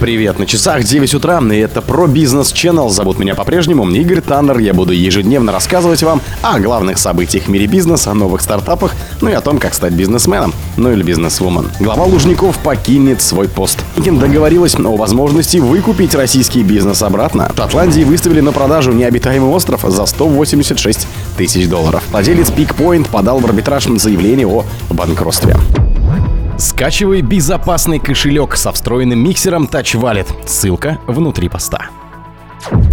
Привет, на часах 9 утра, и это про бизнес Channel. Зовут меня по-прежнему Игорь Таннер. Я буду ежедневно рассказывать вам о главных событиях в мире бизнеса, о новых стартапах, ну и о том, как стать бизнесменом, ну или бизнесвумен. Глава Лужников покинет свой пост. Ким договорилась о возможности выкупить российский бизнес обратно. В Шотландии выставили на продажу необитаемый остров за 186 тысяч долларов. Владелец Peakpoint подал в арбитраж заявление о банкротстве. Скачивай безопасный кошелек со встроенным миксером Touch Wallet. Ссылка внутри поста.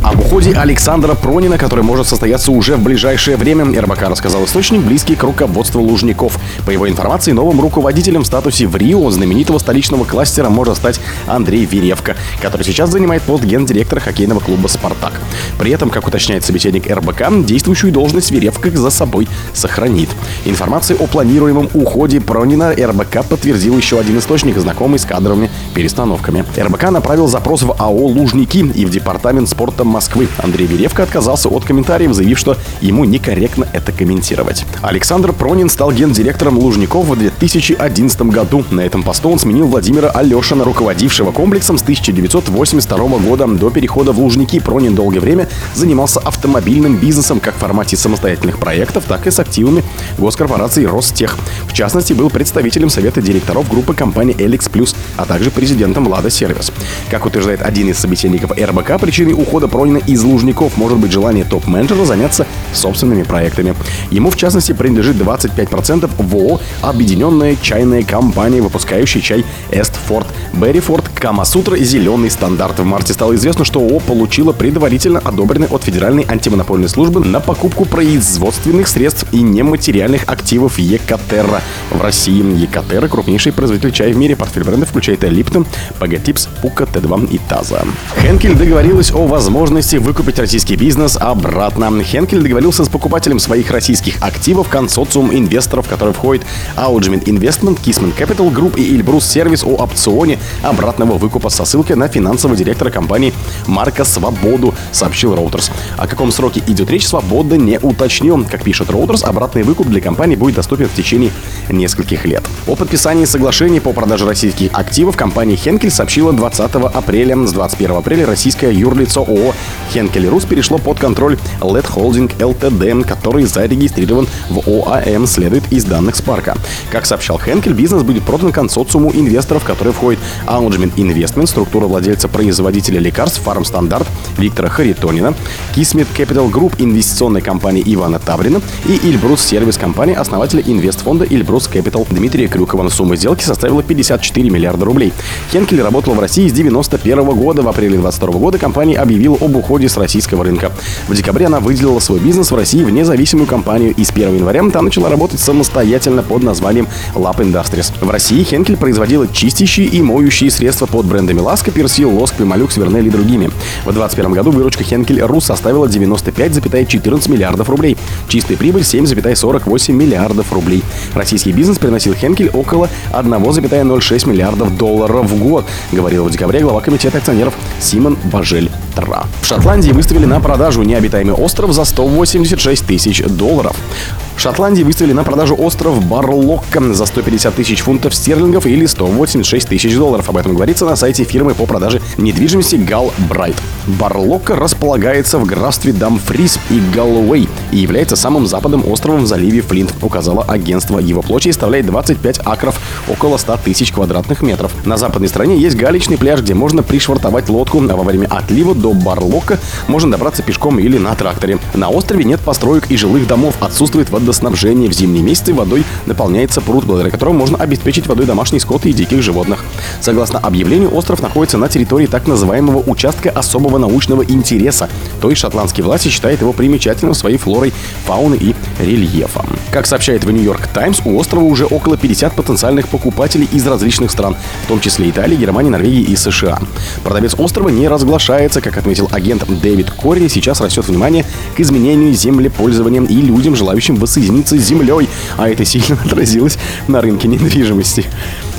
Об уходе Александра Пронина, который может состояться уже в ближайшее время, РБК рассказал источник, близкий к руководству Лужников. По его информации, новым руководителем в статусе в Рио знаменитого столичного кластера может стать Андрей Веревка, который сейчас занимает пост гендиректора хоккейного клуба «Спартак». При этом, как уточняет собеседник РБК, действующую должность Веревка за собой сохранит. Информацию о планируемом уходе Пронина РБК подтвердил еще один источник, знакомый с кадровыми перестановками. РБК направил запрос в АО «Лужники» и в департамент спорта Москвы. Андрей Веревка отказался от комментариев, заявив, что ему некорректно это комментировать. Александр Пронин стал гендиректором Лужников в 2011 году. На этом посту он сменил Владимира Алешина, руководившего комплексом с 1982 года. До перехода в Лужники Пронин долгое время занимался автомобильным бизнесом как в формате самостоятельных проектов, так и с активами госкорпорации Ростех. Частности, был представителем совета директоров группы компании Эликс Плюс, а также президентом Лада Сервис. Как утверждает один из собеседников РБК, причиной ухода Пронина из Лужников может быть желание топ-менеджера заняться собственными проектами. Ему, в частности, принадлежит 25% в ООО «Объединенная чайная компания», выпускающая чай Эстфорд, Беррифорд, Камасутра Зеленый стандарт. В марте стало известно, что ООО получила предварительно одобренный от Федеральной антимонопольной службы на покупку производственных средств и нематериальных активов Екатерра. В России Екатерра – крупнейший производитель чая в мире. Портфель бренда включает Липтон, Пагатипс, Пука, Т2 и Таза. Хенкель договорилась о возможности выкупить российский бизнес обратно. Хенкель договорился с покупателем своих российских активов консорциум инвесторов, который входит Augment Investment, Kissman Capital Group и Эльбрус Сервис о опционе обратного выкупа со ссылкой на финансового директора компании Марка Свободу, сообщил Reuters. О каком сроке идет речь, Свобода не уточнил. Как пишет Reuters, обратный выкуп для компании будет доступен в течение нескольких лет. О подписании соглашений по продаже российских активов компания Хенкель сообщила 20 апреля. С 21 апреля российское юрлицо ООО Хенкель Рус перешло под контроль LED Holding Ltd, который зарегистрирован в ОАМ, следует из данных Спарка. Как сообщал Хенкель, бизнес будет продан консорциуму инвесторов, который входит Aungement Investment, структура владельца производителя лекарств Standard Виктора Харитонина, Kismet Capital Group инвестиционной компании Ивана Таврина и Ильбрус Сервис компании основателя инвестфонда Ильбрус Capital Дмитрия Крюкова. Сумма сделки составила 54 миллиарда рублей. Хенкель работал в России с 91 года. В апреле 22 года компания объявила об уходе с российского рынка. В декабре она выделила свой бизнес в России в независимую компанию и с 1 января там начала работать самостоятельно под названием Lab Industries. В России Хенкель производила чистящие и моющие средства под брендами Ласка, Персил, Лоск, Пималюкс, Вернель и другими. В 2021 году выручка Хенкель Рус составила 95,14 миллиардов рублей. Чистая прибыль 7,48 миллиардов рублей. Российский бизнес приносил Хенкель около 1,06 миллиардов долларов в год, говорил в декабре глава комитета акционеров Симон Бажель Тра. В Шотландии выставили на продажу необитаемый остров за 186 тысяч долларов. В Шотландии выставили на продажу остров Барлокка за 150 тысяч фунтов стерлингов или 186 тысяч долларов. Об этом говорится на сайте фирмы по продаже недвижимости Гал Брайт. Барлокка располагается в графстве Дамфрис и Галлоуэй и является самым западным островом в заливе Флинт, указало агентство. Его площадь составляет 25 акров, около 100 тысяч квадратных метров. На западной стороне есть галечный пляж, где можно пришвартовать лодку, а во время отлива до Барлокка можно добраться пешком или на тракторе. На острове нет построек и жилых домов, отсутствует водоснабжение. В зимние месяцы водой наполняется пруд, благодаря которому можно обеспечить водой домашний скот и диких животных. Согласно объявлению, остров находится на территории так называемого участка особого научного интереса, то есть шотландские власти считают его примечательным своей флорой, фауной и рельефом. Как сообщает в Нью-Йорк Таймс, у острова уже около 50 потенциальных покупателей из различных стран, в том числе Италии, Германии, Норвегии и США. Продавец острова не разглашается, как отметил агент Дэвид Корри, сейчас растет внимание к изменению землепользования и людям, желающим воссоединиться с землей, а это сильно отразилось на рынке недвижимости.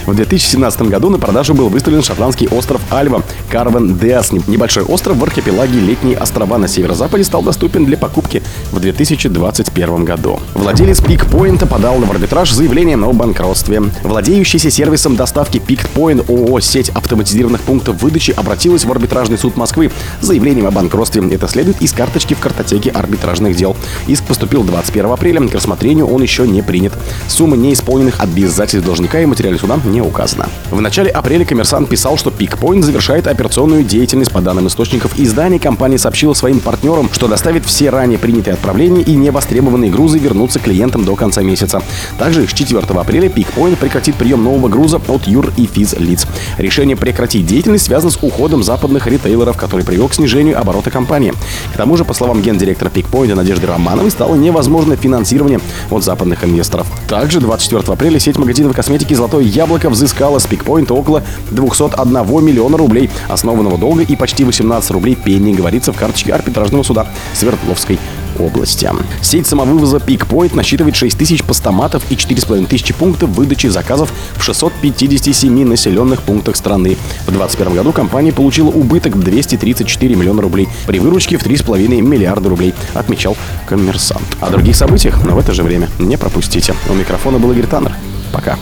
В 2017 году на продажу был выставлен шотландский остров Альва Карвен Деас. Небольшой остров в архипелаге Летние острова на северо-западе стал доступен для покупки в 2021 году. Владелец Пикпоинта подал в арбитраж заявление о банкротстве. Владеющийся сервисом доставки Пикпоинт ООО «Сеть автоматизированных пунктов выдачи» обратилась в арбитражный суд Москвы с заявлением о банкротстве. Это следует из карточки в картотеке арбитражных дел. Иск поступил 21 апреля. К рассмотрению он еще не принят. Сумма неисполненных обязательств должника и материале суда не указана. В начале апреля коммерсант писал, что Пикпоинт завершает операционную деятельность. По данным источников издания, компания сообщила своим партнерам, что доставит все ранее принятые отправления и невостребованные грузы вернутся клиентам до конца месяца. Также с 4 апреля Пикпоинт прекратит прием нового груза от юр и физлиц. Решение прекратить деятельность связано с уходом западных ритейлеров, который привел к снижению оборота компании. К тому же, по словам гендиректора Пикпоинта Надежды Романовой, стало невозможно финансирование от западных инвесторов. Также 24 апреля сеть магазинов косметики «Золотое яблоко» взыскала с Пикпоинта около 201 миллиона рублей основанного долга и почти 18 рублей пени, говорится в карточке арбитражного суда Свердловской области. Сеть самовывоза Пикпоинт насчитывает 6 тысяч постаматов и 4,5 тысячи пунктов выдачи заказов в 657 населенных пунктах страны. В 2021 году компания получила убыток в 234 миллиона рублей при выручке в 3,5 миллиарда рублей, отмечал коммерсант. О других событиях, но в это же время не пропустите. У микрофона был Игорь Таннер. Пока.